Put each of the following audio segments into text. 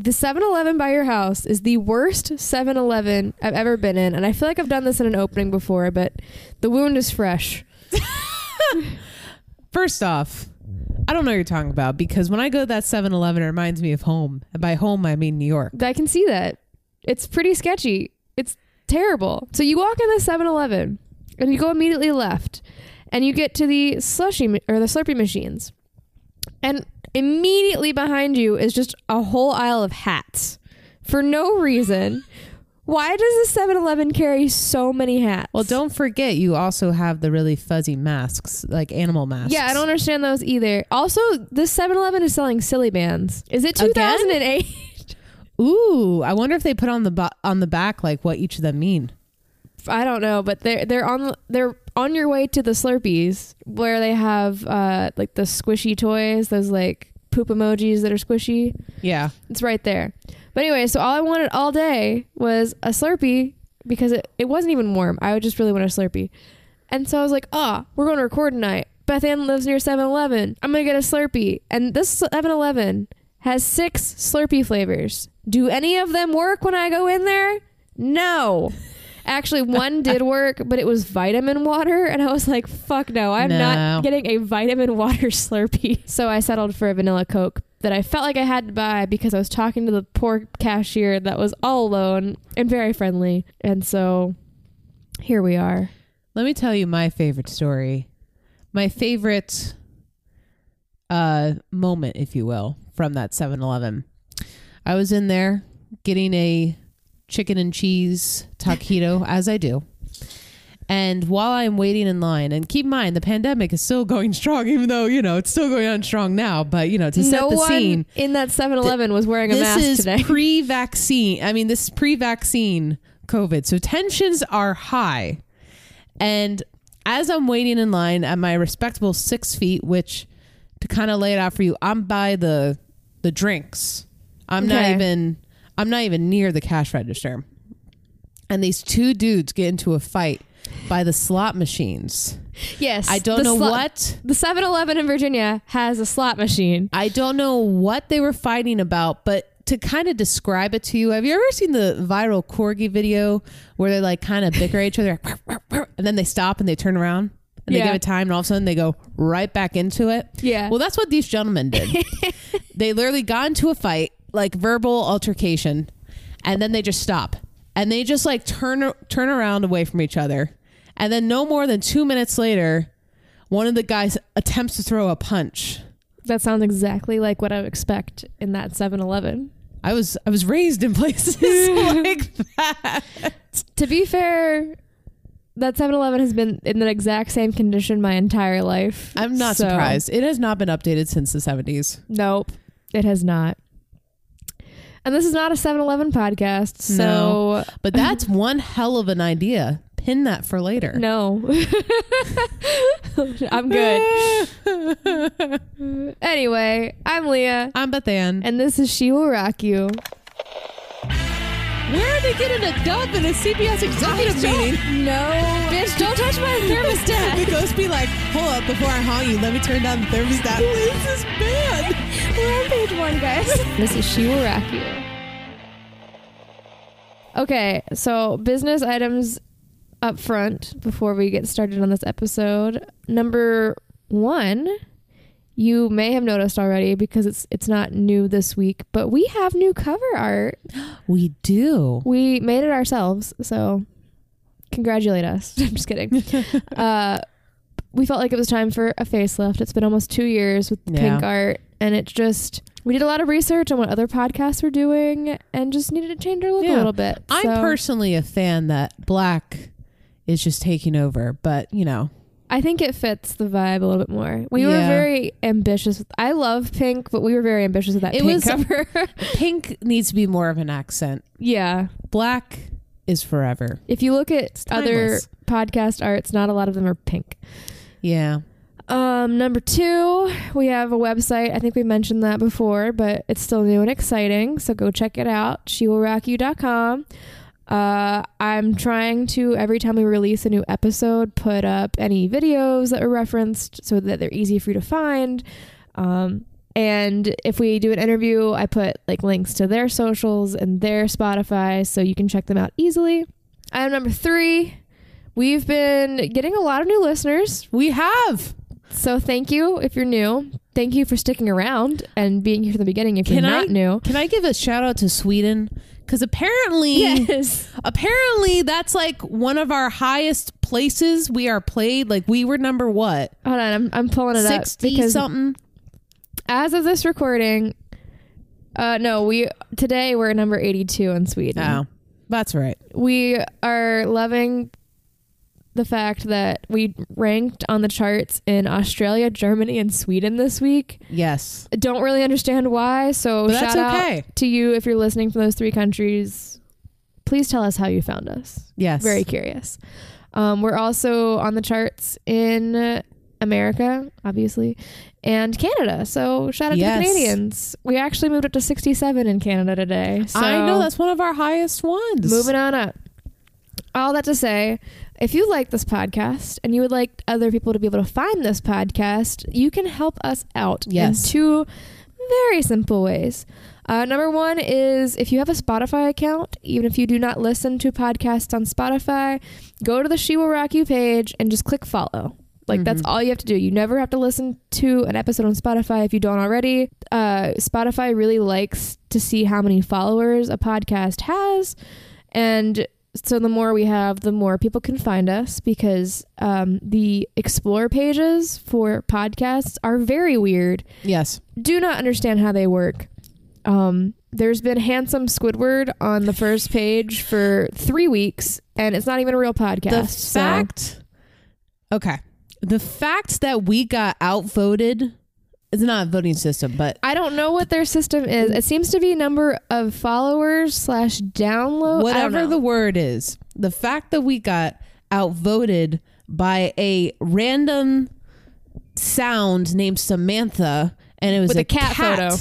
The 7-Eleven by your house is the worst 7-Eleven I've ever been in, and I feel like I've done this in an opening before, but the wound is fresh. First off, I don't know what you're talking about because when I go to that 7 Eleven, it reminds me of home. And by home, I mean New York. I can see that. It's pretty sketchy. It's terrible. So you walk in the 7-Eleven and you go immediately left and you get to the slushy ma- or the Slurpee machines. And immediately behind you is just a whole aisle of hats for no reason. Why does the 7-Eleven carry so many hats? Well, don't forget, you also have the really fuzzy masks, like animal masks. Yeah, I don't understand those either. Also, this 7-Eleven is selling silly bands. Is it 2008? Ooh, I wonder if they put on the bo- on the back like what each of them mean. I don't know, but they're they're on they're on your way to the Slurpees where they have uh like the squishy toys, those like poop emojis that are squishy. Yeah. It's right there. But anyway, so all I wanted all day was a Slurpee because it, it wasn't even warm. I would just really want a Slurpee. And so I was like, oh, we're going to record tonight. Beth Ann lives near 7-Eleven. I'm going to get a Slurpee. And this 7-Eleven has six Slurpee flavors. Do any of them work when I go in there? No. Actually, one did work, but it was vitamin water. And I was like, fuck no, I'm No. not getting a vitamin water Slurpee. So I settled for a vanilla Coke that I felt like I had to buy because I was talking to the poor cashier that was all alone and very friendly. And so here we are. Let me tell you my favorite story. My favorite uh moment, if you will, from that 7-Eleven. I was in there getting a chicken and cheese taquito as I do. And while I'm waiting in line, and keep in mind the pandemic is still going strong, even though you know it's still going on strong now. But you know to set no the one scene, in that 7-Eleven was wearing a this mask is today. pre-vaccine. I mean, this is pre-vaccine COVID, so tensions are high. And as I'm waiting in line at my respectable six feet, which to kind of lay it out for you, I'm by the the drinks. I'm not even I'm not even near the cash register. And these two dudes get into a fight by the slot machines. yes. I don't know slot- what The 7-Eleven in Virginia has a slot machine. I don't know what they were fighting about, but to kind of describe it to you, have you ever seen the viral corgi video where they like kind of bicker at each other and then they stop and they turn around and they give it time and all of a sudden they go right back into it? Yeah. Well, that's what these gentlemen did. they literally got into a fight, like verbal altercation, and then they just stop. And they just like turn turn around away from each other. And then no more than 2 minutes later, one of the guys attempts to throw a punch. that sounds exactly like what I would expect in that 7-Eleven. I was I was raised in places like that. To be fair, that 7-Eleven has been in the exact same condition my entire life. I'm not So, surprised. It has not been updated since the 70s. Nope, it has not. And this is not a 7-Eleven podcast, so But that's one hell of an idea. Pin that for later. no. I'm good. anyway, I'm Leah, I'm Beth Ann. and this is She Will Rock You. Where are they getting a dub in a CBS executive meeting? No, bitch, don't touch my thermostat. The ghost be like, hold up, before I haunt you, let me turn down the thermostat. Who is this band? We're on page one, guys. this is She Will Rock You. Okay, so business items up front before we get started on this episode. Number one, you may have noticed already because it's it's not new this week, but we have new cover art. We do. We made it ourselves, so congratulate us. I'm just kidding. uh, we felt like it was time for a facelift. It's been almost two years with Yeah. pink art, and it's just we did a lot of research on what other podcasts were doing, and just needed to change our look a little bit. I'm So, personally a fan that black is just taking over, but you know, I think it fits the vibe a little bit more. We were very ambitious. I love pink, but we were very ambitious with that It pink was- cover. pink needs to be more of an accent. yeah. Black is forever. If you look at other podcast arts, not a lot of them are pink. Yeah. Um, number two, we have a website. I think we mentioned that before, but it's still new and exciting. So go check it out. SheWillRockYou.com. Uh, I'm trying to every time we release a new episode, put up any videos that are referenced so that they're easy for you to find. Um, And if we do an interview, I put like links to their socials and their Spotify so you can check them out easily. Item number three, we've been getting a lot of new listeners. We have. So thank you if you're new. Thank you for sticking around and being here from the beginning if Can you're I- not new. Can I give a shout out to Sweden? Because apparently, Yes. apparently that's like one of our highest places we are played. Like we were number what? Hold on, I'm, I'm pulling it up Sixty because something. as of this recording, uh, no, we today we're number 82 in Sweden. Oh, that's right. we are loving the fact that we ranked on the charts in Australia, Germany, and Sweden this week. Yes, Don't really understand why, so but shout okay. out to you if you're listening from those three countries. Please tell us how you found us. Yes, Very curious. Um, we're also on the charts in America, obviously, and Canada. So shout out Yes. to the Canadians. We actually moved up to 67 in Canada today. So I know that's one of our highest ones. Moving on up. All that to say, if you like this podcast and you would like other people to be able to find this podcast, you can help us out Yes. in two very simple ways. Uh, number one is if you have a Spotify account, even if you do not listen to podcasts on Spotify, go to the She Will Rock You page and just click follow. Like that's Mhm. all you have to do. You never have to listen to an episode on Spotify if you don't already. Uh, Spotify really likes to see how many followers a podcast has, and so the more we have, the more people can find us because um, the explore pages for podcasts are very weird. Yes, Do not understand how they work. Um, there's been handsome Squidward on the first page for three weeks, and it's not even a real podcast. the so- fact. Okay, the fact that we got outvoted. It's not a voting system, but I don't know what their system is. It seems to be number of followers slash download. whatever the word is, the fact that we got outvoted by a random sound named Samantha, and it was With a, a cat photo.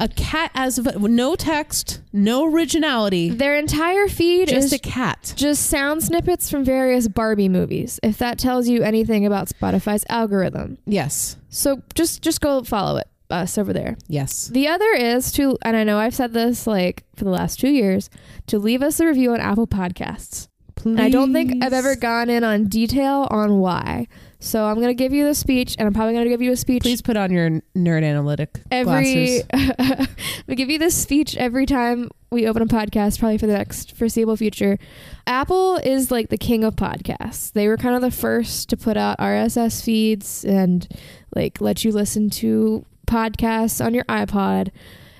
A cat as a, no text, no originality, their entire feed is just is a cat. just sound snippets from various Barbie movies. If that tells you anything about Spotify's algorithm, Yes, so just just go follow it us over there. yes, The other is to, and I know I've said this like for the last two years, to leave us a review on Apple Podcasts. please. I don't think I've ever gone in on detail on why. So I'm gonna give you the speech, and I'm probably gonna give you a speech Please put on your nerd analytic every. glasses. we give you this speech every time we open a podcast, probably for the next foreseeable future. Apple is like the king of podcasts. They were kind of the first to put out RSS feeds and like let you listen to podcasts on your iPod.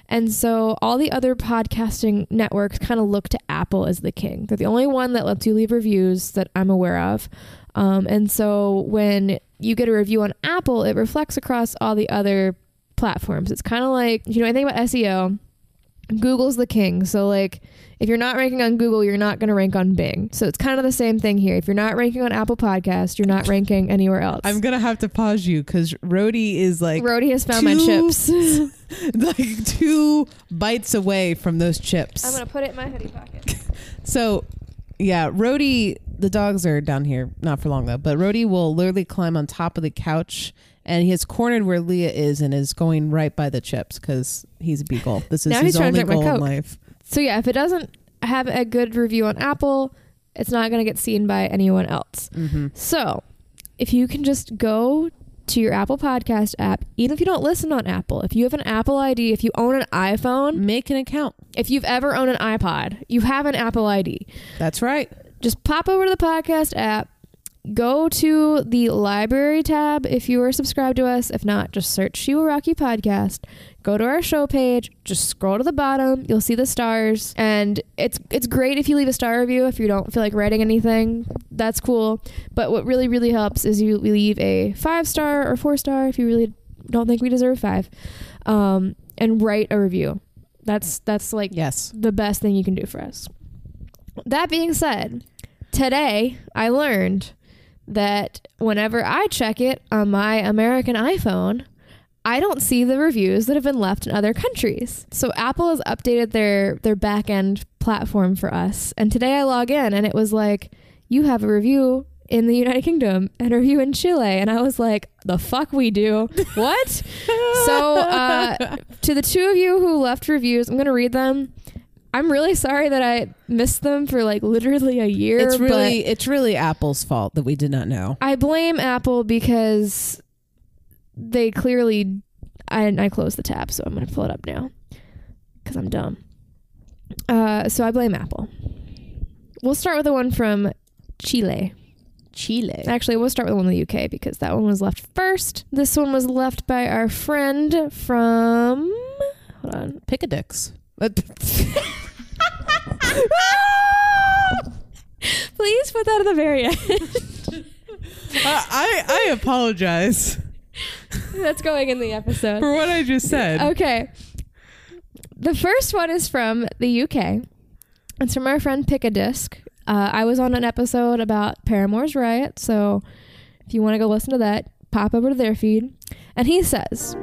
And so all the other podcasting networks kind of look to Apple as the king. They're the only one that lets you leave reviews that I'm aware of. Um, and so when you get a review on Apple, it reflects across all the other platforms. It's kind of like, you know, anything about SEO, Google's the king. So, like, if you're not ranking on Google, you're not going to rank on Bing. So, it's kind of the same thing here. If you're not ranking on Apple Podcast, you're not ranking anywhere else. I'm gonna have to pause you because Rhodey is like Rhodey has found my chips. like two bites away from those chips. I'm going to put it in my hoodie pocket. So, yeah, Rhodey, the dogs are down here, not for long though, but Rhodey will literally climb on top of the couch and he has cornered where Leah is and is going right by the chips because he's a beagle. This is Now his he's trying to only drink my goal in Coke. life. So, yeah, if it doesn't have a good review on Apple, it's not going to get seen by anyone else. Mm-hmm. So, if you can just go to your Apple Podcast app, even if you don't listen on Apple, if you have an Apple ID, if you own an iPhone, Make an account. if you've ever owned an iPod, you have an Apple ID. That's right. Just pop over to the podcast app, go to the library tab if you are subscribed to us. If not, just search She Will Rock Podcast. Go to our show page, just scroll to the bottom, you'll see the stars. And it's it's great if you leave a star review if you don't feel like writing anything. That's cool. But what really, really helps is you leave a five star or four star if you really don't think we deserve five. Um, and write a review. That's that's like Yes. the best thing you can do for us. That being said, today I learned that whenever I check it on my American iPhone, I don't see the reviews that have been left in other countries. So Apple has updated their their back end platform for us. And today I log in and it was like, you have a review in the United Kingdom and a review in Chile. And I was like, the fuck we do? What? so, uh, to the two of you who left reviews, I'm going to read them. I'm really sorry that I missed them for like literally a year. It's really it's really Apple's fault that we did not know. I blame Apple because they clearly. I, I closed the tab, so I'm going to pull it up now because I'm dumb. Uh, so I blame Apple. We'll start with the one from Chile. Chile. Actually, we'll start with the one in the UK because that one was left first. This one was left by our friend from. Hold on. Pickadix. Please put that at the very end. I I apologize That's going in the episode. for what I just said. Okay. The first one is from the UK. It's from our friend Pick a Disc. Uh, I was on an episode about Paramore's Riot, so if you want to go listen to that, pop over to their feed. And he says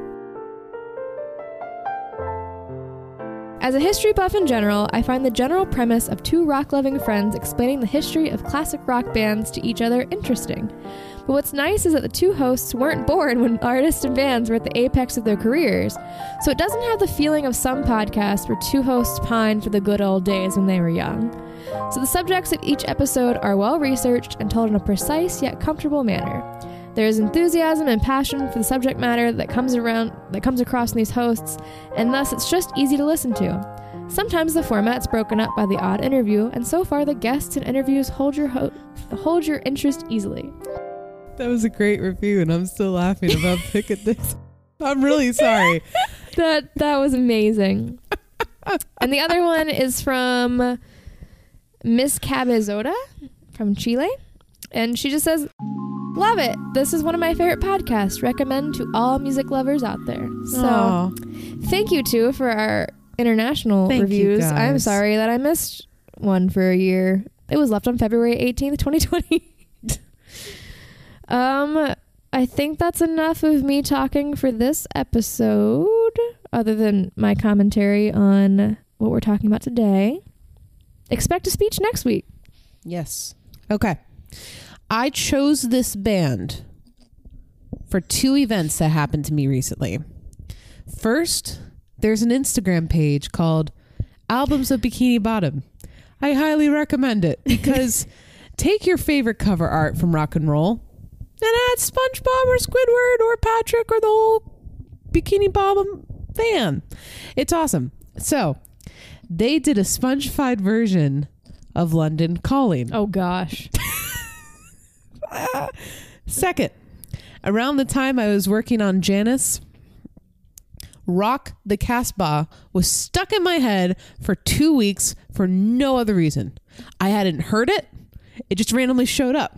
As a history buff in general, I find the general premise of two rock loving friends explaining the history of classic rock bands to each other interesting. But what's nice is that the two hosts weren't born when artists and bands were at the apex of their careers, so it doesn't have the feeling of some podcasts where two hosts pine for the good old days when they were young. So the subjects of each episode are well researched and told in a precise yet comfortable manner. There is enthusiasm and passion for the subject matter that comes around that comes across in these hosts, and thus it's just easy to listen to. Sometimes the format's broken up by the odd interview, and so far the guests and interviews hold your ho- hold your interest easily. That was a great review, and I'm still laughing about Pickadix. I'm really sorry. That that was amazing. and the other one is from Miss Cabezota from Chile. And she just says, Love it. This is one of my favorite podcasts. Recommend to all music lovers out there. So Aw. thank you too for our international Thank reviews. I'm sorry that I missed one for a year. It was left on February 18th, 2020. um I think that's enough of me talking for this episode other than my commentary on what we're talking about today. Expect a speech next week. Yes. Okay. I chose this band for two events that happened to me recently. First, there's an Instagram page called Albums of Bikini Bottom. I highly recommend it because take your favorite cover art from rock and roll and add SpongeBob or Squidward or Patrick or the whole Bikini Bottom fan. It's awesome. So, they did a spongified version of London Calling. Oh gosh. Second, around the time I was working on Janis, Rock the Casbah was stuck in my head for two weeks for no other reason. I hadn't heard it, it just randomly showed up.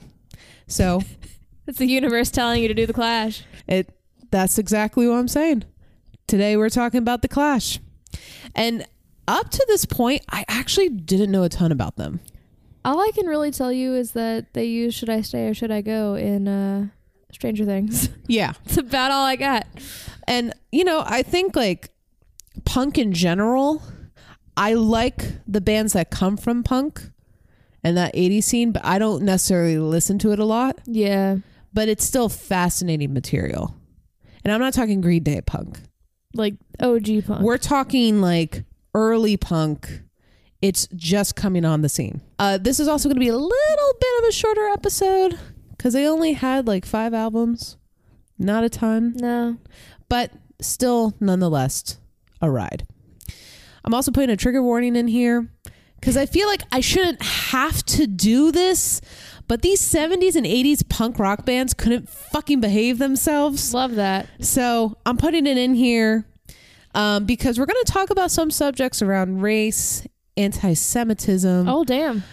So It's the universe telling you to do the clash. it that's exactly what I'm saying. Today we're talking about the Clash. And up to this point, I actually didn't know a ton about them. All I can really tell you is that they use "Should I Stay or Should I Go" in uh, Stranger Things. Yeah. It's about all I got. And you know, I think like punk in general, I like the bands that come from punk and that 80s scene, but I don't necessarily listen to it a lot, Yeah, but it's still fascinating material. And I'm not talking Green Day punk. like OG punk. We're talking like early punk. It's just coming on the scene. Uh, this is also going to be a little bit of a shorter episode because they only had like five albums, not a ton no, but still nonetheless a ride. I'm also putting a trigger warning in here because I feel like I shouldn't have to do this, but these 70s and 80s punk rock bands couldn't fucking behave themselves. love that. So I'm putting it in here um, because we're going to talk about some subjects around race, anti Semitism. Oh damn.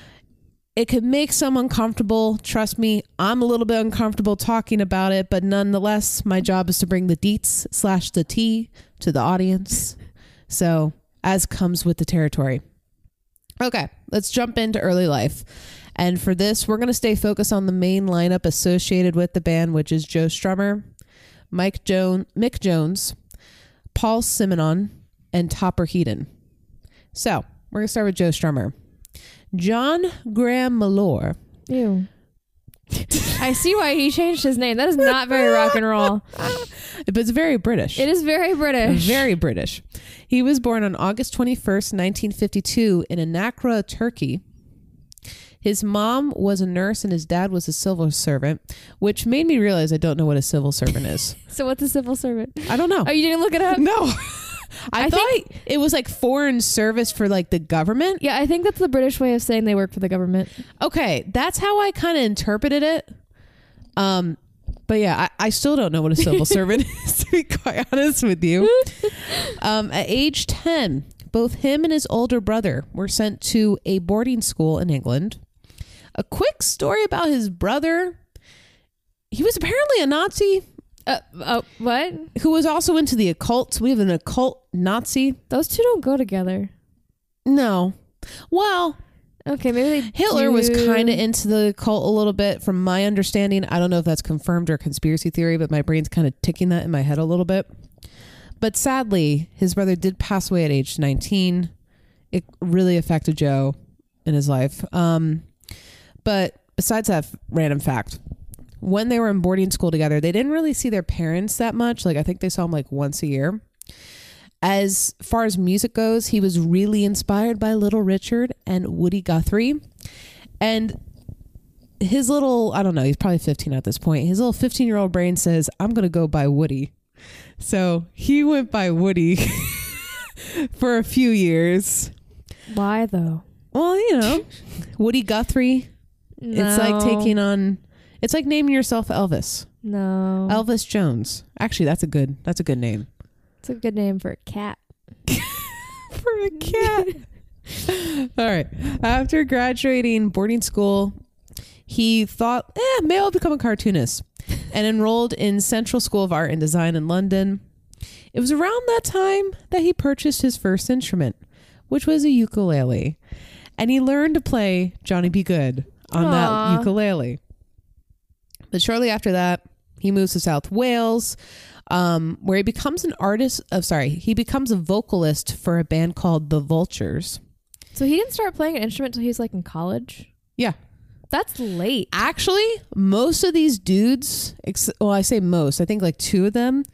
It could make some uncomfortable. Trust me, I'm a little bit uncomfortable talking about it, but nonetheless, my job is to bring the deets slash the tea to the audience. So, as comes with the territory. Okay, let's jump into early life. And for this, we're going to stay focused on the main lineup associated with the band, which is Joe Strummer, Mike Jones, Mick Jones, Paul Simonon, and Topper Headon. So, we're going to start with Joe Strummer. John Graham Mellor Ew. I see why he changed his name. That is not very rock and roll. But it's very British. It is very British. Very British. He was born on August 21st, 1952, in Ankara, Turkey. His mom was a nurse and his dad was a civil servant, which made me realize I don't know what a civil servant is. So what's a civil servant? I don't know. Oh, you didn't look it up? no. I, I thought it was like foreign service for like the government. Yeah, I think that's the British way of saying they work for the government. Okay, that's how I kind of interpreted it. Um, but yeah, I, I still don't know what a civil servant is, to be quite honest with you. Um, at age 10, both him and his older brother were sent to a boarding school in England. A quick story about his brother. He was apparently a Nazi Uh, oh, what? who was also into the occult. So we have an occult Nazi. Those two don't go together. No. Well, Okay, maybe they Hitler was kind of into the cult a little bit, from my understanding. I don't know if that's confirmed or conspiracy theory, but my brain's kind of ticking that in my head a little bit. But sadly, his brother did pass away at age 19. It really affected Joe in his life. Um, but besides that random fact, when they were in boarding school together, they didn't really see their parents that much. Like, I think they saw them like once a year. As far as music goes, he was really inspired by Little Richard and Woody Guthrie. And his little, I don't know, he's probably 15 at this point. His little 15 year old brain says, I'm going to go by Woody. So he went by Woody for a few years. Why though? Well, you know, Woody Guthrie. It's like taking on, it's like naming yourself Elvis. No. Elvis Jones. Actually, that's a good, that's a good name. It's a good name for a cat. for a cat. All right. After graduating boarding school, he thought, eh, maybe I'll become a cartoonist and enrolled in Central School of Art and Design in London. It was around that time that he purchased his first instrument, which was a ukulele. And he learned to play Johnny B. Goode on Aw. that ukulele. But shortly after that, he moves to South Wales, um, where he becomes an artist of sorry, he becomes a vocalist for a band called The Vultures. So he didn't start playing an instrument until he was like in college. Yeah. That's late. Actually, most of these dudes, well, I say most, I think like two of them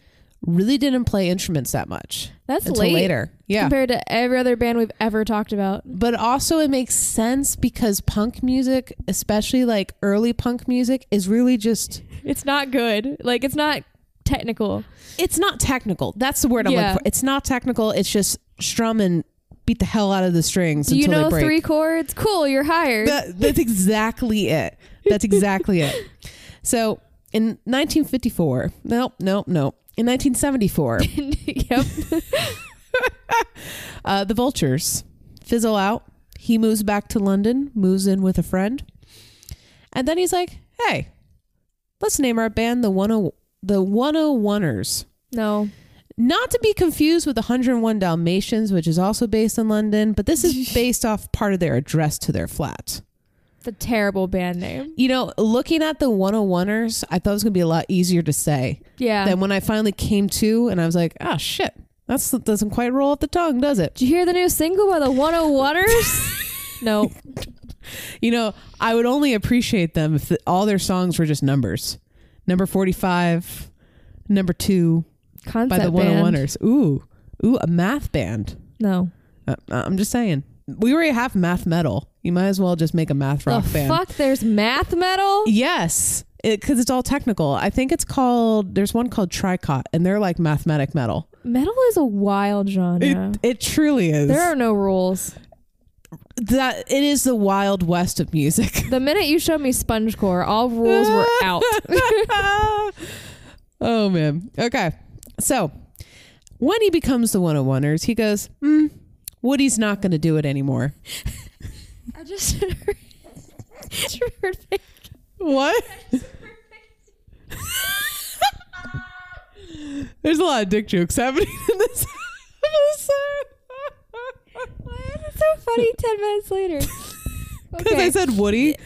really didn't play instruments that much That's until late later. Yeah. compared to every other band we've ever talked about. but also it makes sense because punk music, especially like early punk music, is really just It's not good. Like it's not technical. it's not technical. That's the word I'm Yeah. looking for. It's not technical. It's just strum and beat the hell out of the strings Do you until know they break. three chords? Cool, you're hired. That, that's exactly it. That's exactly it. So in 1954, nope, nope, nope. In 1974, yep. uh, the Vultures fizzle out. He moves back to London, moves in with a friend, and then he's like, "Hey, let's name our band the one o the 101ers." No. Not to be confused with the 101 Dalmatians, which is also based in London, but this is based off part of their address to their flat. It's a terrible band name. You know, looking at the 101ers, I thought it was going to be a lot easier to say Yeah. than when I finally came to and I was like, oh shit, that doesn't quite roll off the tongue, does it? Did you hear the new single by the 101ers? no. You know, I would only appreciate them if the, all their songs were just numbers. Number 45, number two Concept by the band. 101ers. Ooh, ooh, a math band. No. Uh, I'm just saying. We already have math metal. You might as well just make a math rock the band. fuck? There's math metal? Yes, because it's all technical. I think it's called. There's one called Tricot, and they're like mathematic metal. Metal is a wild genre. It it truly is. there are no rules. that it is the wild west of music. The minute you showed me SpongeCore, all rules were out. oh man. Okay. So when he becomes the 101ers, he goes, mm, Woody's not going to do it anymore. I just heard, heard What? There's a lot of dick jokes happening in this episode. Why is it so funny 10 minutes later? Because I said Woody.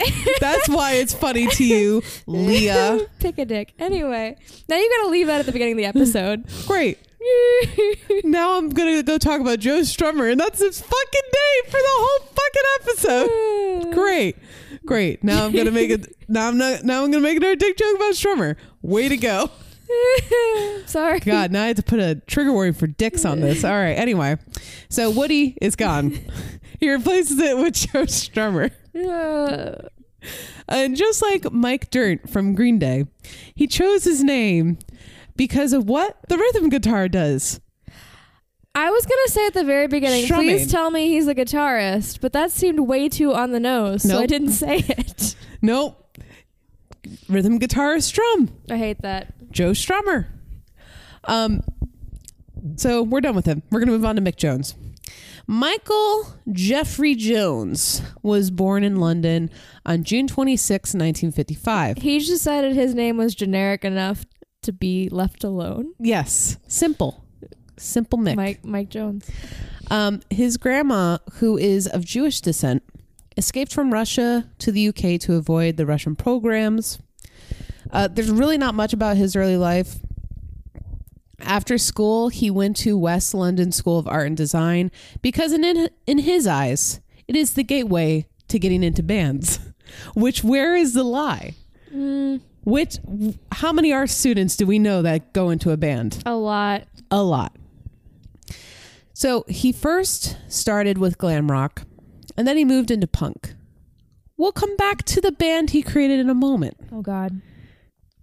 That's why it's funny to you, Leah. Pick a dick. Anyway, now you gotta leave that at the beginning of the episode. Great. Now I'm gonna go talk about Joe Strummer, and that's his fucking name for the whole fucking episode. Great, Great. Now I'm gonna make it. Now I'm not. Now I'm gonna make another dick joke about Strummer. Way to go. Sorry. God, now I have to put a trigger warning for dicks on this. All right. Anyway, so Woody is gone. he replaces it with Joe Strummer. Uh, And just like Mike Dirnt from Green Day, he chose his name because of what the rhythm guitar does. I was gonna say at the very beginning, Strumming. please tell me he's a guitarist, but that seemed way too on the nose, so I didn't say it. Nope. Rhythm guitarist strum. I hate that. Joe Strummer. Um, so we're done with him. We're going to move on to Mick Jones. Michael Jeffrey Jones was born in London on June 26, 1955. He just decided his name was generic enough to be left alone. Yes, simple. Simple Mick. Mike Mike Jones. Um, his grandma, who is of Jewish descent, escaped from Russia to the UK to avoid the Russian pogroms. Uh, there's really not much about his early life. After school, he went to West London School of Art and Design because, in in his eyes, it is the gateway to getting into bands. Which, where is the lie? Mm, Which, how many art students do we know that go into a band? a lot. a lot. So he first started with glam rock and then he moved into punk. We'll come back to the band he created in a moment. Oh God.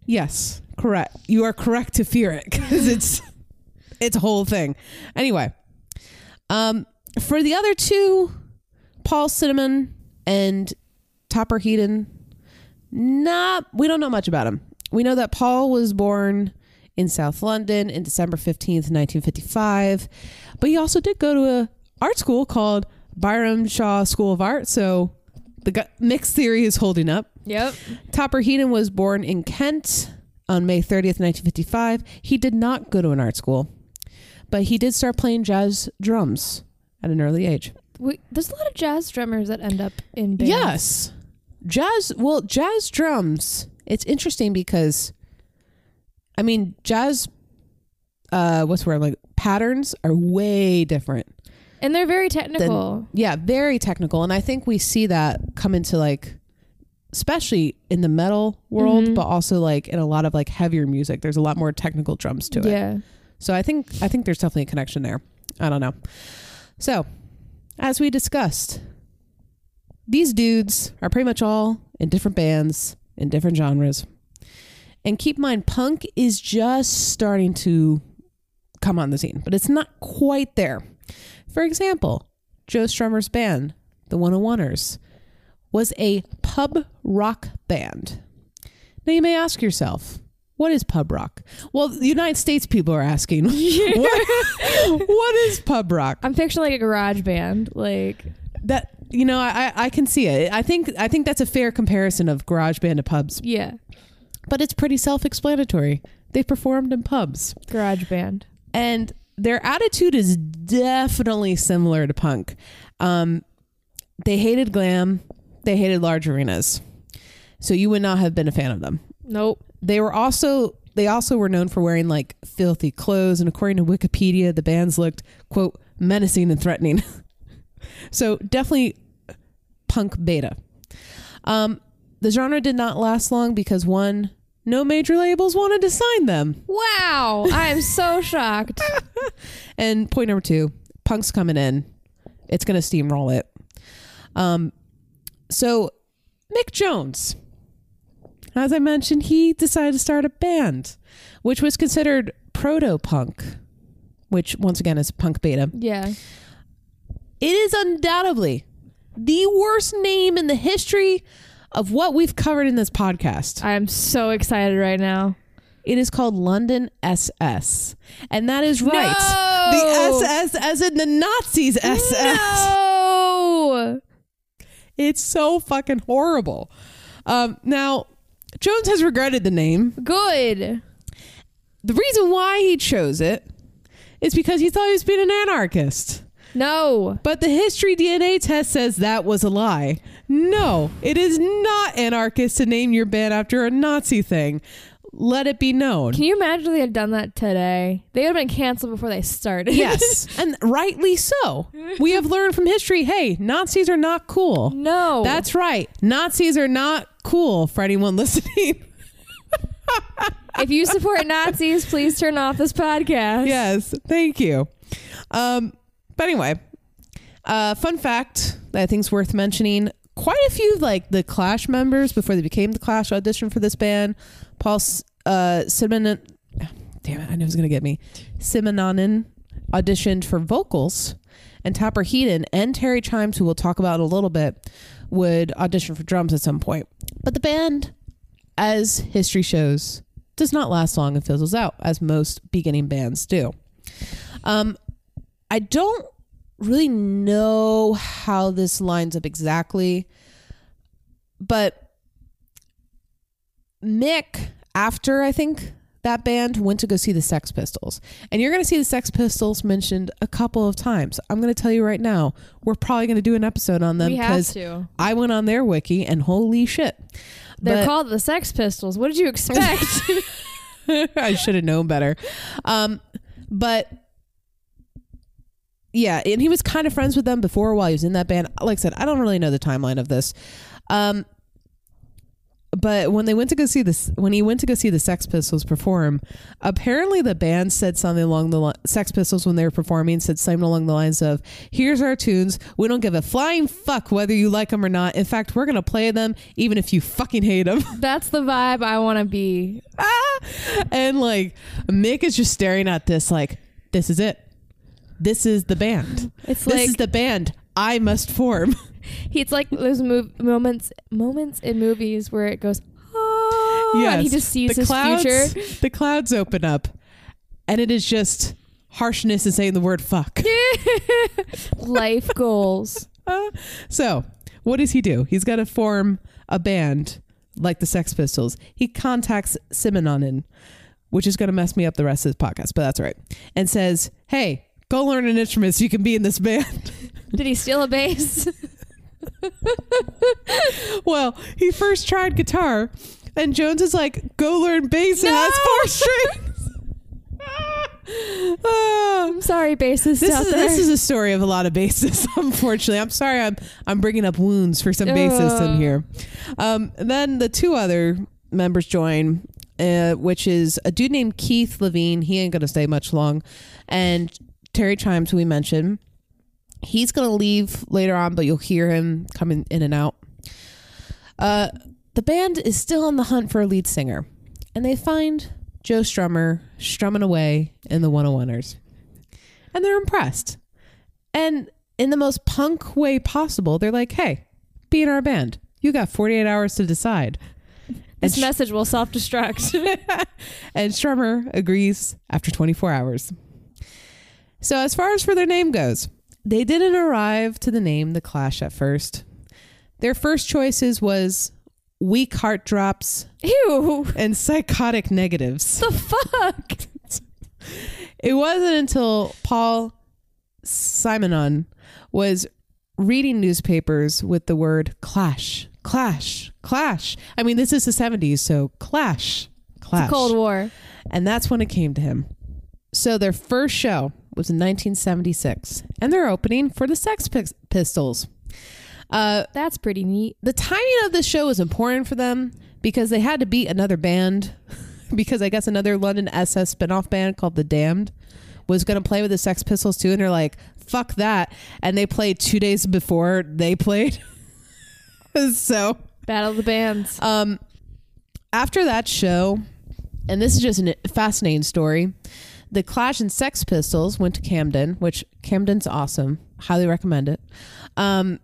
Yes, correct. You are correct to fear it because it's it's a whole thing. Anyway, um, for the other two, Paul Cinnamon and Topper Headon, not we don't know much about him. We know that Paul was born in South London in December fifteenth, nineteen fifty-five, but he also did go to a art school called Byam Shaw School of Art. So the mixed theory is holding up. Yep. Topper Headon was born in Kent on May 30th, 1955. He did not go to an art school, but he did start playing jazz drums at an early age. We, there's a lot of jazz drummers that end up in bands. Yes. Jazz, well, jazz drums, it's interesting because, I mean, jazz, uh, what's the word, like patterns are way different. And they're very technical. Yeah, very technical. And I think we see that come into like, especially in the metal world, Mhm. but also like in a lot of like heavier music. There's a lot more technical drums to it. yeah. So I think I think there's definitely a connection there. I don't know. So, as we discussed, these dudes are pretty much all in different bands in different genres. And keep in mind, punk is just starting to come on the scene, but it's not quite there. For example, Joe Strummer's band, the 101ers, was a pub rock band. Now you may ask yourself, what is pub rock? Well, the United States people are asking, what, what is pub rock? I'm picturing like a garage band. Like That you know, I I can see it. I think I think that's a fair comparison of garage band to pubs, yeah, but it's pretty self-explanatory. They performed in pubs, garage band. and their attitude is definitely similar to punk. Um, they hated glam. They hated large arenas. So you would not have been a fan of them. Nope. They were also they also were known for wearing like filthy clothes and according to Wikipedia the bands looked quote menacing and threatening. so definitely punk beta. Um the genre did not last long because one no major labels wanted to sign them. Wow, I am so shocked. And point number 2, punk's coming in. It's going to steamroll it. Um so Mick Jones as I mentioned, he decided to start a band, which was considered proto punk, which once again is punk beta. Yeah. It is undoubtedly the worst name in the history of what we've covered in this podcast. I am so excited right now. It is called London SS. And that is right. No! The SS as in the Nazis SS. No. It's so fucking horrible. Um, now, Jones has regretted the name. Good. The reason why he chose it is because he thought he was being an anarchist. No. But the history DNA test says that was a lie. No, it is not anarchist to name your band after a Nazi thing. let it be known. Can you imagine if they had done that today? They would have been canceled before they started. yes, and rightly so. We have learned from history hey, Nazis are not cool. no. That's right. Nazis are not cool for anyone listening. if you support Nazis, please turn off this podcast. yes, thank you. Um, but anyway, uh, fun fact that I think's worth mentioning: quite a few like the Clash members before they became the Clash auditioned for this band. Paul uh, Simonon, damn it, I knew it was gonna get me. Simononin auditioned for vocals, and Topper Headon and Terry Chimes, who we'll talk about in a little bit, would audition for drums at some point. But the band, as history shows, does not last long and fizzles out, as most beginning bands do. Um, I don't really know how this lines up exactly, but Mick, after I think that band went to go see the Sex Pistols, and you're going to see the Sex Pistols mentioned a couple of times. I'm going to tell you right now, we're probably going to do an episode on them we have because to. I went on their wiki and holy shit. They're But- called the Sex Pistols. What did you expect? I should have known better. Um, but yeah, and he was kind of friends with them before while he was in that band. Like I said, I don't really know the timeline of this. Um, but when they went to go see this, when he went to go see the Sex Pistols perform, apparently the band said something along the li- Sex Pistols when they were performing said something along the lines of, "Here's our tunes. We don't give a flying fuck whether you like them or not. In fact, we're gonna play them even if you fucking hate them." That's the vibe I want to be. ah! and like Mick is just staring at this like this is it this is the band. It's this like is the band i must form. It's like those mov- moments moments in movies where it goes oh, and he just sees the his clouds future. the clouds open up and it is just harshness in saying the word fuck. Life goals. Uh, so what does he do? He's got to form a band like the sex pistols. He contacts simononin which is going to mess me up the rest of this podcast but that's all right and says hey go learn an instrument so you can be in this band Did he steal a bass? Well, he first tried guitar, and Jones is like, "Go learn bass. It No! has four strings." Ah. I'm sorry, bassist this is there. this is a story of a lot of bassists. Unfortunately, I'm sorry. I'm I'm bringing up wounds for some bassists in here. Um, then the two other members join, uh, which is a dude named Keith Levene. He ain't gonna stay much long, and Terry Chimes, who we mentioned. He's gonna leave later on, but you'll hear him coming in and out. Uh, the band is still on the hunt for a lead singer, and they find Joe Strummer strumming away in the 101ers. And they're impressed. And in the most punk way possible, they're like, hey, be in our band. You got 48 hours to decide. this and, message will self destruct. and Strummer agrees after 24 hours. So, as far as for their name goes, they didn't arrive to the name The Clash at first. Their first choices was Weak Heart Drops Ew. and Psychotic Negatives. The fuck? It wasn't until Paul Simonon was reading newspapers with the word clash, clash, clash. I mean, this is the 70s, so clash, clash. Cold War. And that's when it came to him. So their first show was in 1976, and they're opening for the Sex Pis- Pistols. Uh, That's pretty neat. the timing of this show was important for them because they had to beat another band because I guess another London SS spinoff band called The Damned was going to play with the Sex Pistols too and they're like fuck that and they played 2 days before they played so Battle of the Bands. um after that show and this is just a fascinating story the Clash and Sex Pistols went to Camden which Camden's awesome highly recommend it um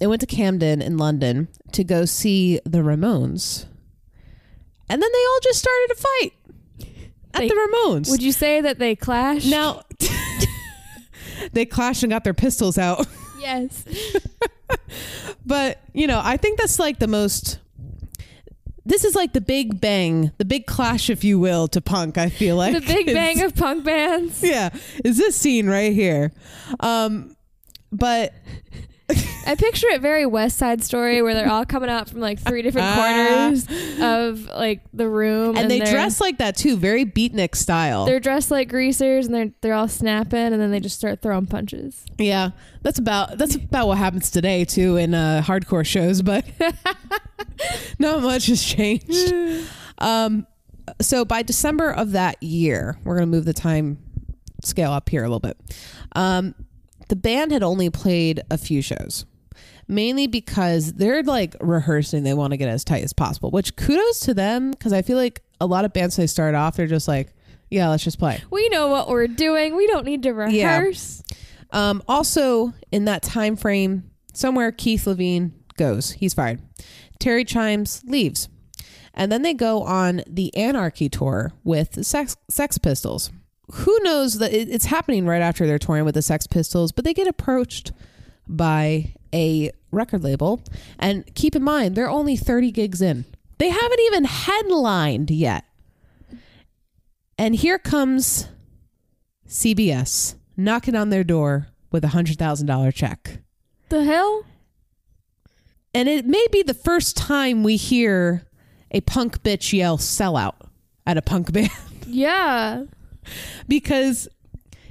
they went to Camden in London to go see the Ramones. And then they all just started to fight at They- the Ramones. Would you say that they clashed? now they clashed and got their pistols out. Yes. But, you know, I think that's like the most this is like the big bang, the big clash if you will to punk, I feel like. the Big Bang of punk bands. yeah is this scene right here um but I picture it very West Side Story where they're all coming out from like three different corners of like the room, and, they they're, dress like that too, very beatnik style. They're dressed like greasers, and they're they're all snapping, and then they just start throwing punches. Yeah, that's about that's about what happens today too in uh, hardcore shows, but not much has changed. Um, so by December of that year, we're gonna move the time scale up here a little bit. Um, the band had only played a few shows. Mainly because they're like rehearsing, they want to get as tight as possible. Which kudos to them, because I feel like a lot of bands they start off, they're just like, "Yeah, let's just play." We know what we're doing. We don't need to Yeah. rehearse. Um, also, in that time frame, somewhere Keith Levene goes. He's fired. Terry Chimes leaves. And then they go on the Anarchy tour with Sex, Sex Pistols. Who knows that it- it's happening right after they're touring with the Sex Pistols, but they get approached by a record label. And keep in mind, they're only 30 gigs in. They haven't even headlined yet. And here comes CBS knocking on their door with a $100,000 check. The hell? And it may be the first time we hear a punk bitch yell sellout at a punk band Yeah. because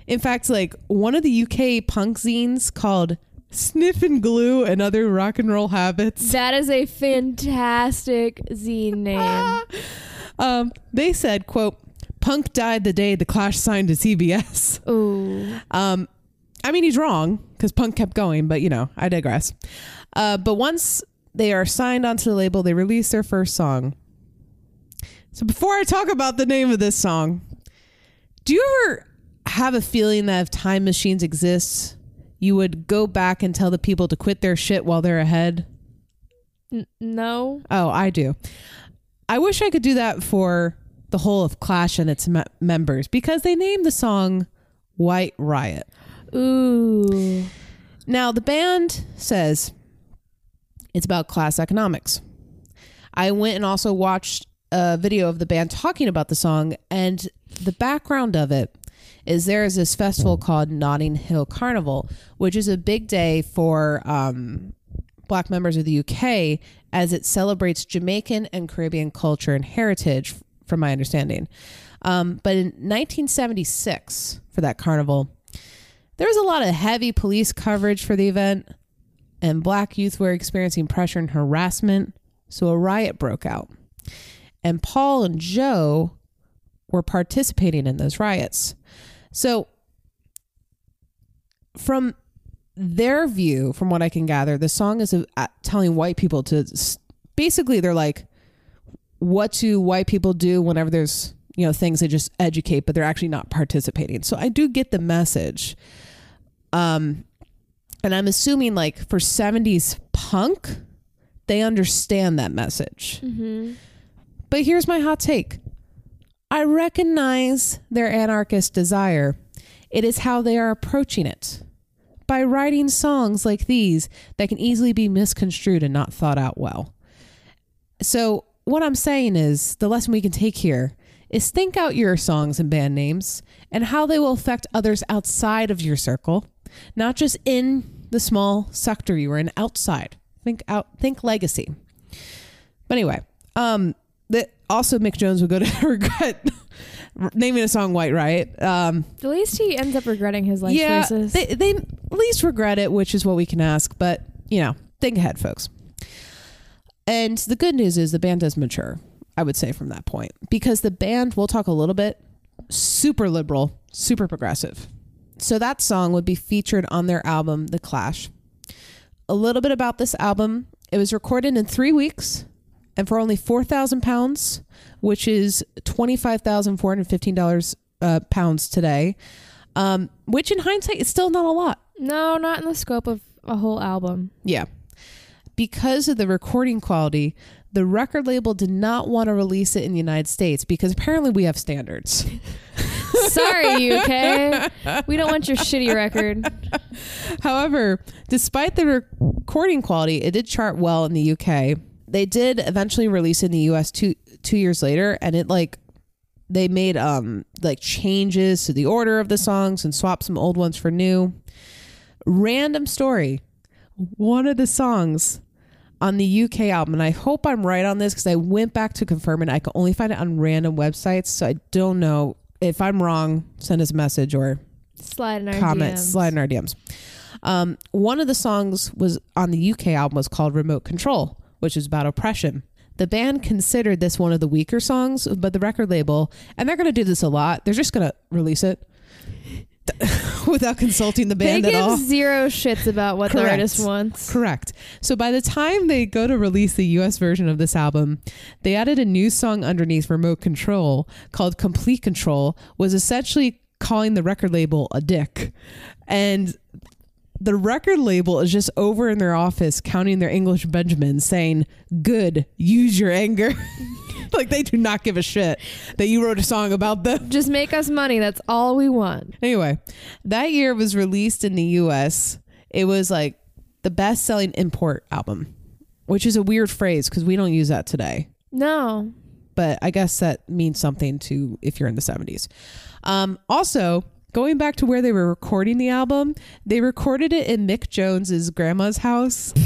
in fact like one of the UK punk zines called Sniffin' Glue and Other Rock and Roll Habits That is a fantastic zine name. um they said quote punk died the day the Clash signed to CBS Ooh. Um, I mean, he's wrong because punk kept going, but you know, I digress. Uh, but once they are signed onto the label, they release their first song. So before I talk about the name of this song, do you ever have a feeling that if time machines exist, you would go back and tell the people to quit their shit while they're ahead? N- no. Oh, I do. I wish I could do that for the whole of Clash and its me- members because they named the song White Riot. Ooh. Now, the band says it's about class economics. I went and also watched a video of the band talking about the song, and the background of it is there is this festival called Notting Hill Carnival, which is a big day for um, black members of the UK as it celebrates Jamaican and Caribbean culture and heritage, from my understanding. Um, but in 1976, for that carnival, there was a lot of heavy police coverage for the event, and black youth were experiencing pressure and harassment, so a riot broke out. And Paul and Joe were participating in those riots. So, from their view, from what I can gather, the song is uh, telling white people to basically, they're like, what do white people do whenever there's you know things they just educate but they're actually not participating. So i do get the message. Um and i'm assuming like for 70s punk they understand that message. Mm-hmm. but here's my hot take i recognize their anarchist desire it is how they are approaching it by writing songs like these that can easily be misconstrued and not thought out well so what I'm saying is the lesson we can take here is think out your songs and band names and how they will affect others outside of your circle, not just in the small sector you were in outside. Think out think legacy. But anyway, um that also Mick Jones would go to regret naming a song White Riot. Um At least he ends up regretting his life yeah, choices. they they at least regret it, which is what we can ask, but you know, think ahead folks. And the good news is the band does mature, I would say, from that point. Because the band, we'll talk a little bit, super liberal, super progressive. So that song would be featured on their album, The Clash. A little bit about this album it was recorded in three weeks and for only 4,000 pounds, which is $25,415 uh, pounds today, um, which in hindsight is still not a lot. no, not in the scope of a whole album. Yeah. Because of the recording quality, the record label did not want to release it in the United States because apparently we have standards. Sorry, UK. We don't want your shitty record. However, despite the recording quality, it did chart well in the UK. They did eventually release in the US two two years later, and it like they made um like changes to the order of the songs and swapped some old ones for new. Random story. one of the songs on the UK album, and I hope I'm right on this because I went back to confirm it. I could only find it on random websites, so I don't know if I'm wrong. Send us a message or Slide in our comment, DMs. slide in our DMs. Um, one of the songs was on the UK album was called "Remote Control," which is about oppression. The band considered this one of the weaker songs, but the record label, and they're going to do this a lot. They're just going to release it without consulting the They band at give all. zero shits about what the artist wants. Correct. So by the time they go to release the US version of this album, they added a new song underneath remote control called Complete Control, was essentially calling the record label a dick. And the record label is just over in their office counting their English Benjamins saying, Good, use your anger. like they do not give a shit that you wrote a song about them. Just make us money. That's all we want. Anyway, that year was released in the US. It was like the best selling import album, which is a weird phrase because we don't use that today. No. But I guess that means something to if you're in the 70s. Um, also, going back to where they were recording the album, they recorded it in Mick Jones's grandma's house.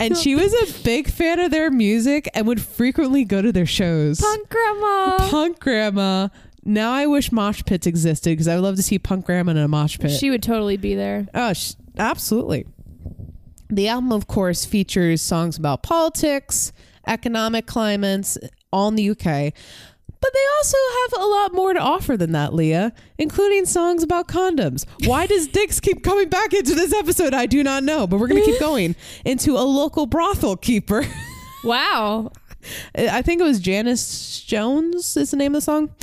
And she was a big fan of their music and would frequently go to their shows. Punk grandma. Punk grandma. Now I wish mosh pits existed because I would love to see punk grandma in a mosh pit. She would totally be there. Oh, sh- absolutely. The album, of course, features songs about politics, economic climates, all in the UK. But they also have a lot more to offer than that, Leah, including songs about condoms. Why does dicks keep coming back into this episode? I do not know, but we're going to keep going into a local brothel keeper. Wow. I think it was Janice Jones is the name of the song.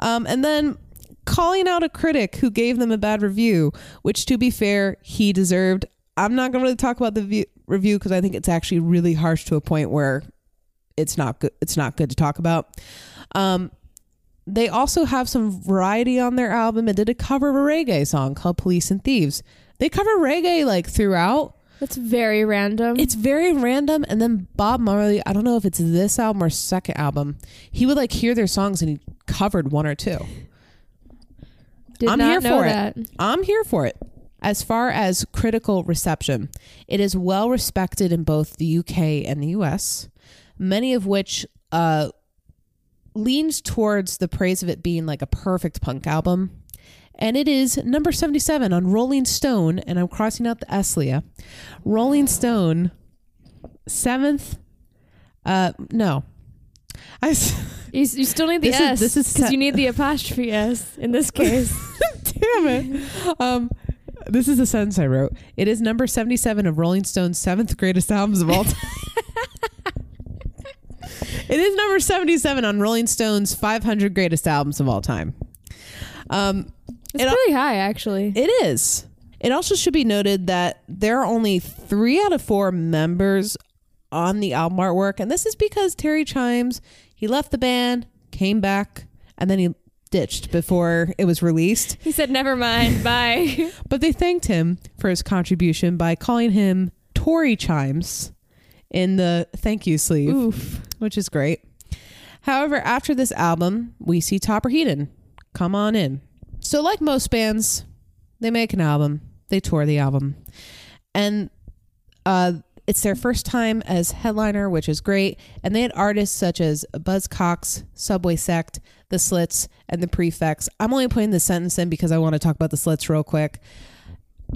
Um, and then calling out a critic who gave them a bad review, which to be fair, he deserved. I'm not going to really talk about the view, review because I think it's actually really harsh to a point where it's not good. It's not good to talk about. Um, they also have some variety on their album and did a cover of a reggae song called Police and Thieves. They cover reggae like throughout. That's very random. It's very random. And then Bob Marley, I don't know if it's this album or second album, he would like hear their songs and he covered one or two. Did I'm here for that. it. I'm here for it. As far as critical reception, it is well respected in both the UK and the US, many of which uh, leans towards the praise of it being like a perfect punk album. And it is number 77 on Rolling Stone, and I'm crossing out the S, Leah. Rolling Stone, seventh. Uh, no. I, s- You, you still need the This is- S. this is because se- you need the apostrophe S in this case. Damn it. Um, this is a sentence I wrote. It is number 77 of Rolling Stone's seventh greatest albums of all time. It is number 77 on Rolling Stone's 500 greatest albums of all time. Um, It's It- pretty high, actually. it is. It also should be noted that there are only three out of four members on the album artwork, and this is because Terry Chimes he left the band, came back, and then he ditched before it was released. He said, "Never mind. Bye." But they thanked him for his contribution by calling him Tory Chimes in the thank you sleeve, Oof. which is great. However, after this album, we see Topper Headon come on in. So, like most bands, they make an album, they tour the album, and uh, it's their first time as headliner, which is great. And they had artists such as Buzzcocks, Subway Sect, The Slits, and The Prefects. I'm only putting this sentence in because I want to talk about The Slits real quick.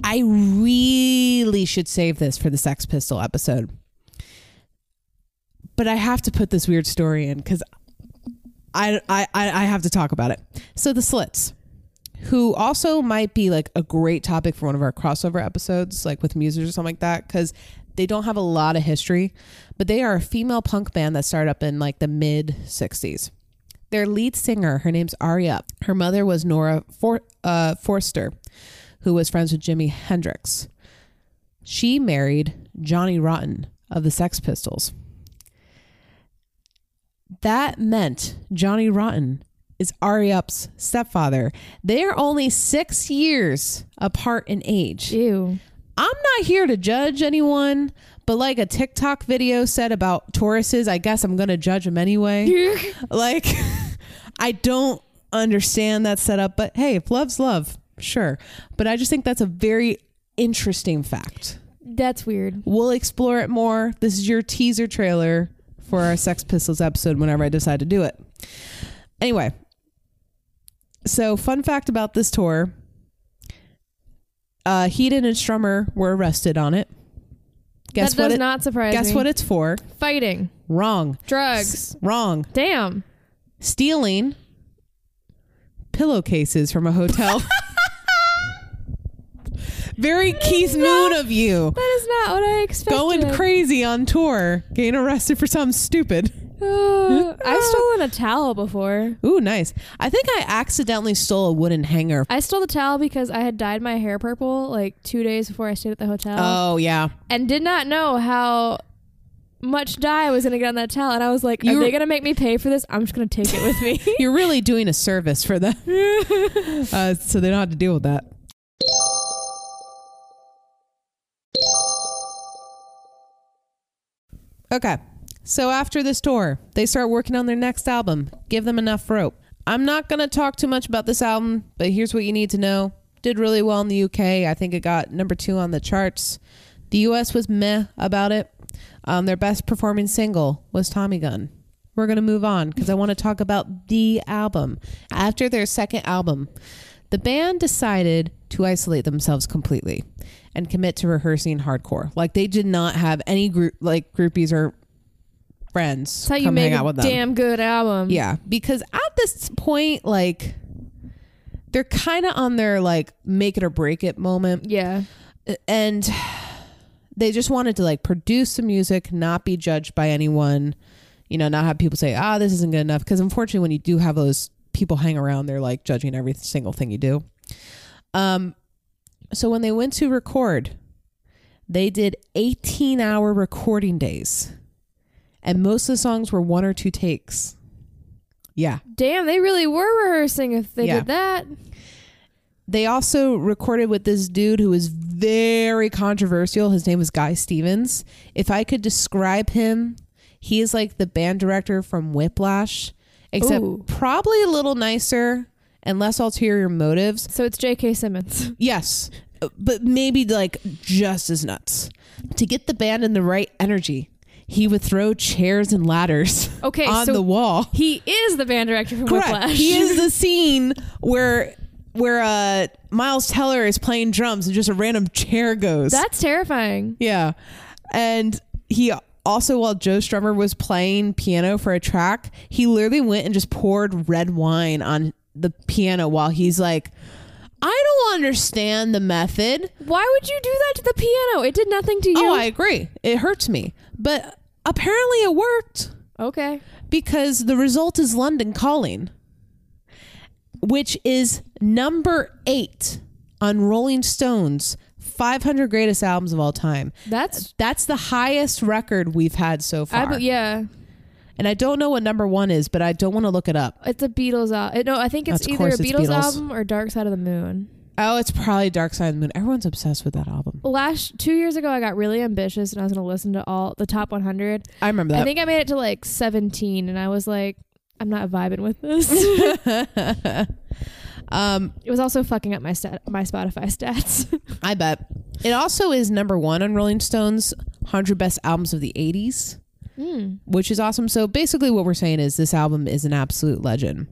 I really should save this for the Sex Pistol episode. But I have to put this weird story in because I, I, I have to talk about it. So the Slits, who also might be like a great topic for one of our crossover episodes, like with Muses or something like that, because they don't have a lot of history, but they are a female punk band that started up in like the mid 60s. Their lead singer, her name's Aria. Her mother was Nora For, uh, Forster, who was friends with Jimi Hendrix. She married Johnny Rotten of the Sex Pistols. That meant Johnny Rotten is Ari Up's stepfather. They are only six years apart in age. Ew. I'm not here to judge anyone, but like a TikTok video said about Tauruses, I guess I'm going to judge them anyway. like, I don't understand that setup, but hey, if love's love, sure. But I just think that's a very interesting fact. That's weird. We'll explore it more. This is your teaser trailer for our Sex Pistols episode whenever I decide to do it. Anyway, so fun fact about this tour uh, Headon and Strummer were arrested on it. Guess that what? does It, not surprise guess me. what it's for? Fighting, Wrong. drugs. Wrong. Damn. Stealing pillowcases from a hotel. Very Keith Moon of you. That is not what I expected. Going crazy on tour, getting arrested for something stupid. Uh, I've stolen a towel before. Ooh, nice. I think I accidentally stole a wooden hanger. I stole the towel because I had dyed my hair purple like two days before I stayed at the hotel, Oh, yeah. and did not know how much dye I was gonna get on that towel. And I was like, "Are You were- they gonna make me pay for this? I'm just gonna take it with me." You're really doing a service for them. uh, so they don't have to deal with that. Okay. So after this tour, they start working on their next album. Give them enough rope. I'm not going to talk too much about this album, but here's what you need to know. Did really well in the UK. I think it got number two on the charts. The US was meh about it. Um, their best performing single was Tommy Gun. We're going to move on because I want to talk about the album. After their second album, the band decided to isolate themselves completely and commit to rehearsing hardcore. Like they did not have any group like groupies or friends That's how you make hang out a with them. damn good album. Yeah, because at this point, like they're kind of on their like make it or break it moment, Yeah. and they just wanted to like produce some music, not be judged by anyone, you know, not have people say, ah, this isn't good enough. Because unfortunately, when you do have those people hang around, they're like judging every single thing you do. Um, so when they went to record, they did 18 hour recording days, and most of the songs were one or two takes. Yeah. Damn, they really were rehearsing if they Yeah. did that. They also recorded with this dude who was very controversial. His name was Guy Stevens. If I could describe him, he is like the band director from Whiplash, except Ooh. probably a little nicer and less ulterior motives. So it's J.K. Simmons. Yes, but maybe like just as nuts. To get the band in the right energy, he would throw chairs and ladders Okay, on so the wall. he is the band director from Correct. Whiplash. He is the scene where where uh Miles Teller is playing drums and just a random chair goes. That's terrifying. yeah. And he also while Joe Strummer was playing piano for a track, he literally went and just poured red wine on the piano while he's like I don't understand the method. Why would you do that to the piano? It did nothing to you. Oh, I agree. It hurts me. But apparently it worked. okay. because the result is London Calling, which is number eight on Rolling Stone's 500 greatest albums of all time. That's That's the highest record we've had so far. I, yeah. And I don't know what number one is, but I don't want to look it up. It's a Beatles album. No, I think it's Of either course a it's Beatles, Beatles. album or Dark Side of the Moon. Oh, it's probably Dark Side of the Moon. Everyone's obsessed with that album. Last two years ago, I got really ambitious and I was going to listen to all the top 100. I remember that. I think I made it to like 17, and I was like, I'm not vibing with this. um, it was also fucking up my stat, my Spotify stats. I bet. It also is number one on Rolling Stone's 100 best albums of the 80s. Mm. which is awesome. So basically, what we're saying is this album is an absolute legend.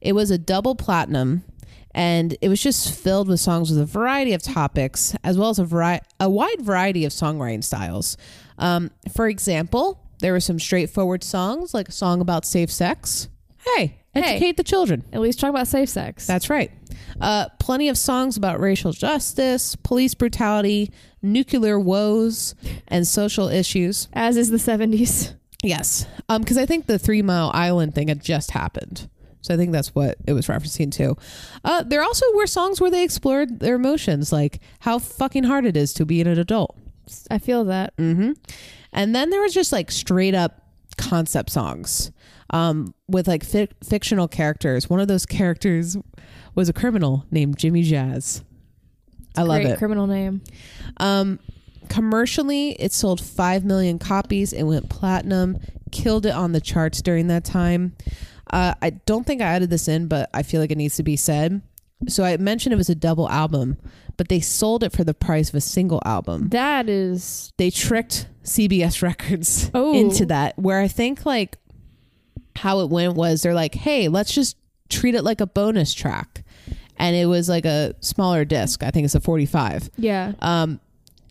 It was a double platinum, and it was just filled with songs with a variety of topics, as well as a vari- a wide variety of songwriting styles. Um, for example, there were some straightforward songs, like a song about safe sex. Hey, Hey. educate the children. At least talk about safe sex. That's right. Uh, plenty of songs about racial justice, police brutality, nuclear woes, and social issues. As is the 70s. Yes, um, because I think the Three Mile Island thing had just happened, so I think that's what it was referencing to. Uh, there also were songs where they explored their emotions, like how fucking hard it is to be an adult. I feel that. Mm-hmm. And then there was just like straight up concept songs um, with like fic- fictional characters. One of those characters was a criminal named Jimmy Jazz. I love Great it. criminal name. Um, commercially, it sold 5 million copies. It went platinum, killed it on the charts during that time. Uh, I don't think I added this in, but I feel like it needs to be said. So I mentioned it was a double album, but they sold it for the price of a single album. That is They tricked CBS Records Oh. into that, where I think like how it went was they're like, hey, let's just treat it like a bonus track. And it was like a smaller disc. I think it's a 45. yeah. Um,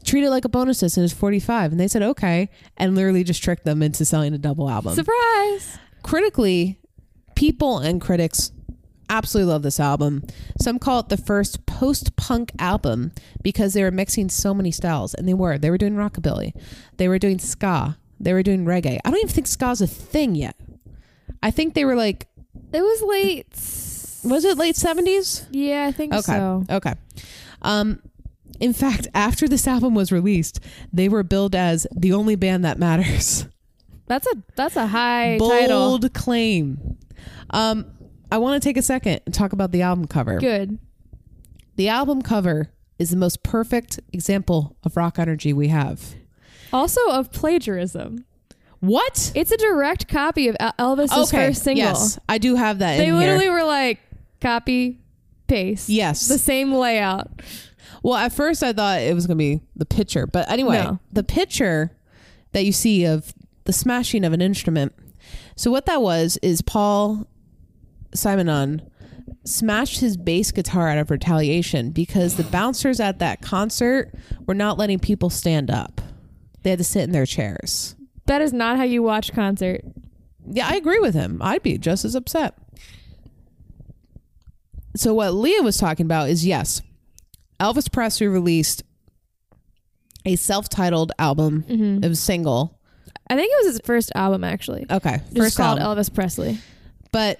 treat it like a bonus disc and it's 45. And they said, okay. And literally just tricked them into selling a double album Surprise. critically, people and critics absolutely love this album. Some call it the first post punk album because they were mixing so many styles, and they were. They were doing rockabilly, they were doing ska, they were doing reggae. I don't even think ska's a thing yet. I think they were like, It was late. was it late seventies? Yeah, I think Okay, so. okay. Um, in fact, after this album was released, they were billed as the only band that matters. That's a that's a high Bold title. claim. Um, I want to take a second and talk about the album cover. Good. The album cover is the most perfect example of rock energy we have. Also of plagiarism. What? It's a direct copy of El- Elvis's first single. Yes, I do have that. They literally Here. were like copy paste. Yes. The same layout. well, at first I thought it was going to be the picture, but anyway, No. the picture that you see of the smashing of an instrument. So what that was is Paul Simonon smashed his bass guitar out of retaliation because the bouncers at that concert were not letting people stand up. They had to sit in their chairs. That is not how you watch concert. Yeah, I agree with him. I'd be just as upset. So what Leah was talking about is yes, Elvis Presley released a self-titled album. Mm-hmm. It was single. I think it was his first album actually. Okay, Just first called album. Elvis Presley. but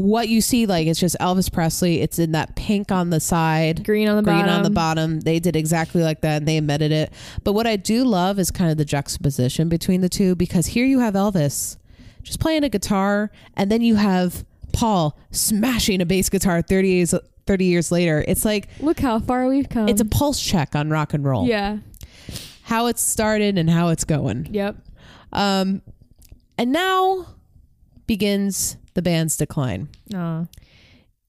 what you see like it's just Elvis Presley. It's in that pink on the side, Green on the green bottom. on the bottom. They did exactly like that and they embedded it. But what I do love is kind of the juxtaposition between the two because here you have Elvis just playing a guitar and then you have Paul smashing a bass guitar 30 years 30 years later. It's like Look how far we've come. it's a pulse check on rock and roll. Yeah. How it started and how it's going. Yep. Um and now begins the band's decline. Aw.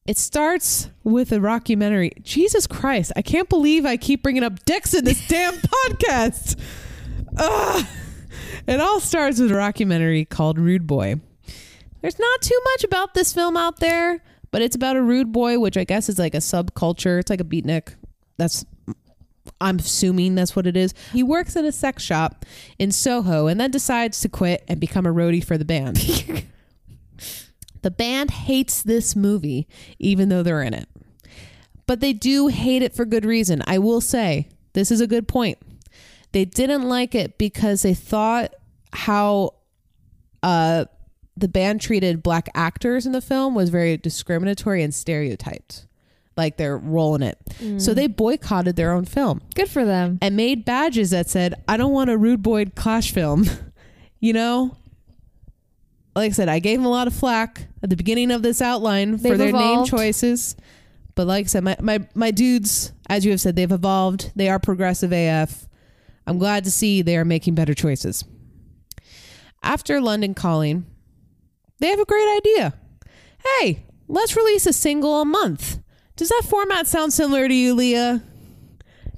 It starts with a rockumentary. Jesus Christ, I can't believe I keep bringing up dicks in this damn podcast. Ugh. It all starts with a rockumentary called Rude Boy. There's not too much about this film out there, but it's about a rude boy, which I guess is like a subculture. It's like a beatnik. That's I'm assuming that's what it is. He works in a sex shop in Soho and then decides to quit and become a roadie for the band. the band hates this movie, even though they're in it. But they do hate it for good reason. I will say, this is a good point. They didn't like it because they thought how uh, the band treated black actors in the film was very discriminatory and stereotyped. Like they're rolling it. So they boycotted their own film Good for them. and made badges that said, I don't want a Rude Boy Clash film. you know? Like I said, I gave them a lot of flack at the beginning of this outline for They've their name choices. But like I said, my, my, my dudes, as you have said, they've evolved. They are progressive AF. I'm glad to see they are making better choices. After London Calling, they have a great idea. Hey, let's release a single a month. Does that format sound similar to you, Leah?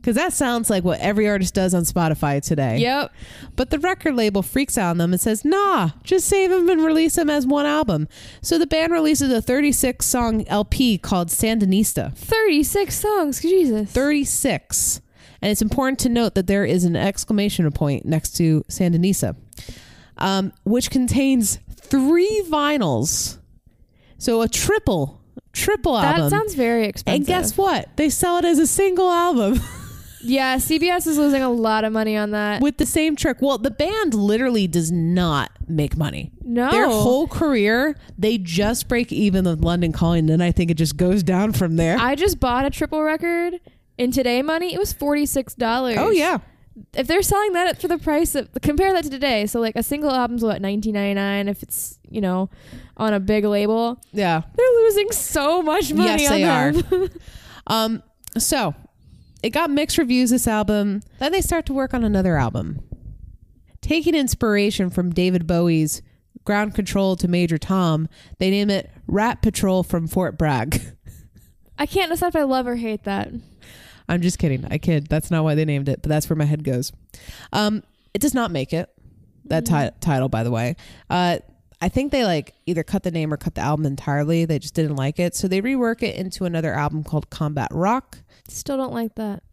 Because that sounds like what every artist does on Spotify today. Yep. But the record label freaks out on them and says, nah, just save them and release them as one album. So the band releases a 36 song LP called Sandinista. 36 songs. Jesus. 36. And it's important to note that there is an exclamation point next to Sandinista, um, which contains three vinyls. So a triple, triple album. that sounds very expensive. and guess what? They sell it as a single album. Yeah, CBS is losing a lot of money on that. with the same trick. Well, the band literally does not make money. no. Their whole career, they just break even with London Calling, and then I think it just goes down from there. I just bought a triple record in today money. It was $46. oh yeah, If they're selling that for the price of compare that to today, so like a single album's what 19.99 if it's, you know, on a big label. yeah. They're losing so much money Yes, on they are. Um, so it got mixed reviews. This album. Then they start to work on another album, taking inspiration from David Bowie's "Ground Control to Major Tom." They name it "Rat Patrol from Fort Bragg." I can't decide if I love or hate that. I'm just kidding. I kid. That's not why they named it, but that's where my head goes. Um, it does not make it. That Mm. ti- title, by the way. Uh, I think they like either cut the name or cut the album entirely. They just didn't like it, so they rework it into another album called Combat Rock. Still don't like that.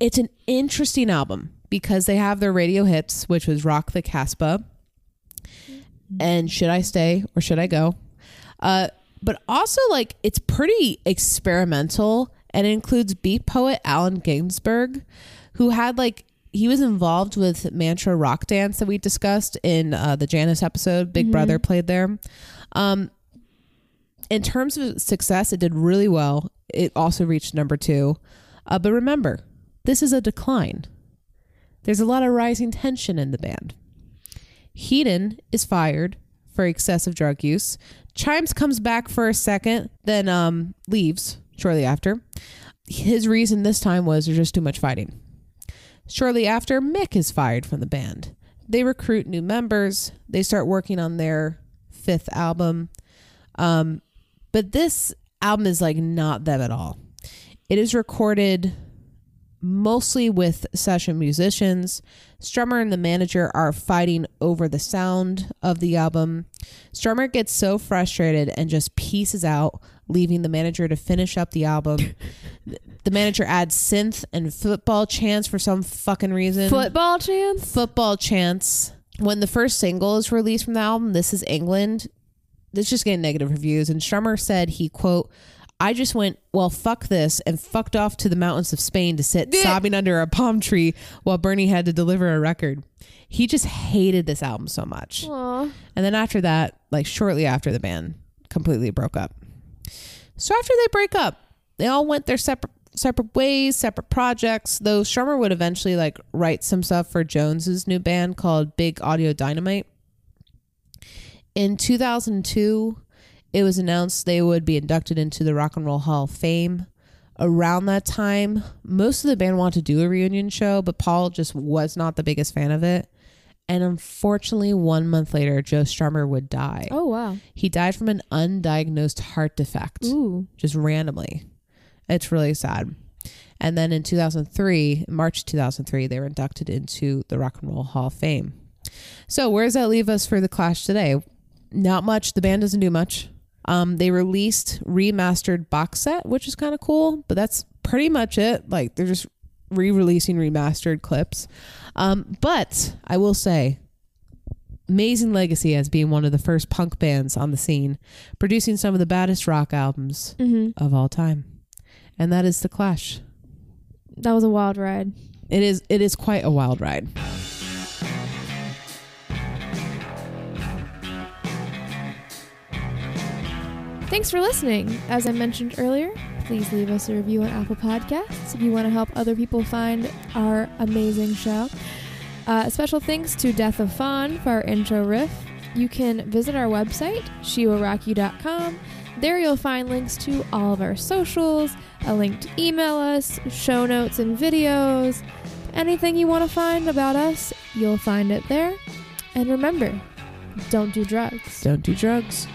It's an interesting album because they have their radio hits, which was Rock the Casbah and Should I Stay or Should I Go? Uh, but also, like, it's pretty experimental and it includes beat poet Allen Ginsberg, who had, like, he was involved with Mantra Rock Dance that we discussed in uh, the Janis episode. Big Mhm. Brother played there. Um, in terms of success, it did really well. It also reached number two. Uh, but remember, this is a decline. There's a lot of rising tension in the band. Headon is fired for excessive drug use. Chimes comes back for a second, then um, leaves shortly after. His reason this time was there's just too much fighting. Shortly after, Mick is fired from the band. They recruit new members. They start working on their fifth album. Um, but this album is like not them at all. It is recorded mostly with session musicians. Strummer and the manager are fighting over the sound of the album. Strummer gets so frustrated and just pieces out, leaving the manager to finish up the album. the manager adds synth and football chants for some fucking reason. Football chants? football chants. When the first single is released from the album, This is England, this just getting negative reviews. And Strummer said he, quote, I just went, well, fuck this, and fucked off to the mountains of Spain to sit sobbing under a palm tree while Bernie had to deliver a record. He just hated this album so much. Aw. And then after that, like shortly after the band completely broke up. So after they break up, they all went their separate separate ways, separate projects. Though Strummer would eventually like write some stuff for Jones's new band called Big Audio Dynamite. In 2002, it was announced they would be inducted into the Rock and Roll Hall of Fame. Around that time, most of the band wanted to do a reunion show, but Paul just was not the biggest fan of it. And unfortunately, one month later, Joe Strummer would die. Oh, wow. He died from an undiagnosed heart defect, Ooh. just randomly. It's really sad. And then in 2003, March 2003, they were inducted into the Rock and Roll Hall of Fame. So where does that leave us for the Clash today? Not much. The band doesn't do much. Um, they released remastered box set, which is kind of cool, but that's pretty much it. Like they're just re-releasing remastered clips. Um, but I will say, amazing legacy as being one of the first punk bands on the scene, producing some of the baddest rock albums Mm-hmm. of all time, and that is the Clash. That was a wild ride. It is. It is quite a wild ride. Thanks for listening. As I mentioned earlier, please leave us a review on Apple Podcasts if you want to help other people find our amazing show. Uh, special thanks to Death of Fawn for our intro riff. You can visit our website, shiwaraki.com. There you'll find links to all of our socials, a link to email us, show notes and videos. Anything you want to find about us, you'll find it there. And remember, don't do drugs. Don't do drugs.